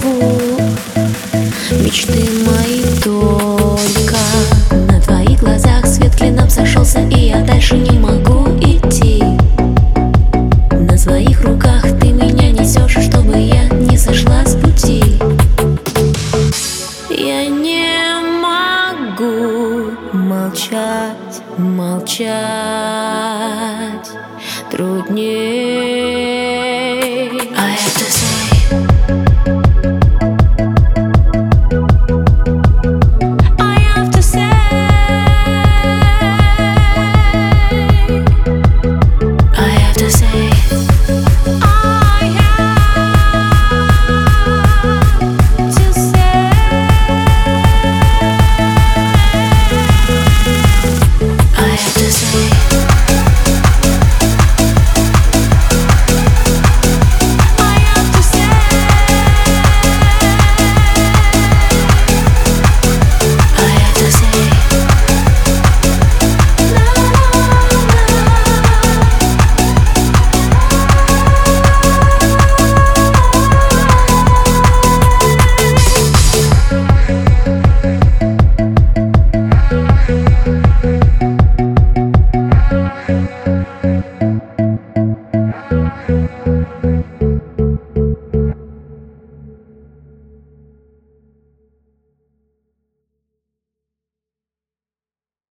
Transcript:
зову. Мечты мои только На твоих глазах. Свет клином сошелся И я дальше не могу идти. На своих руках ты меня несешь Чтобы я не сошла с пути. Я не могу молчать, молчать. Труднее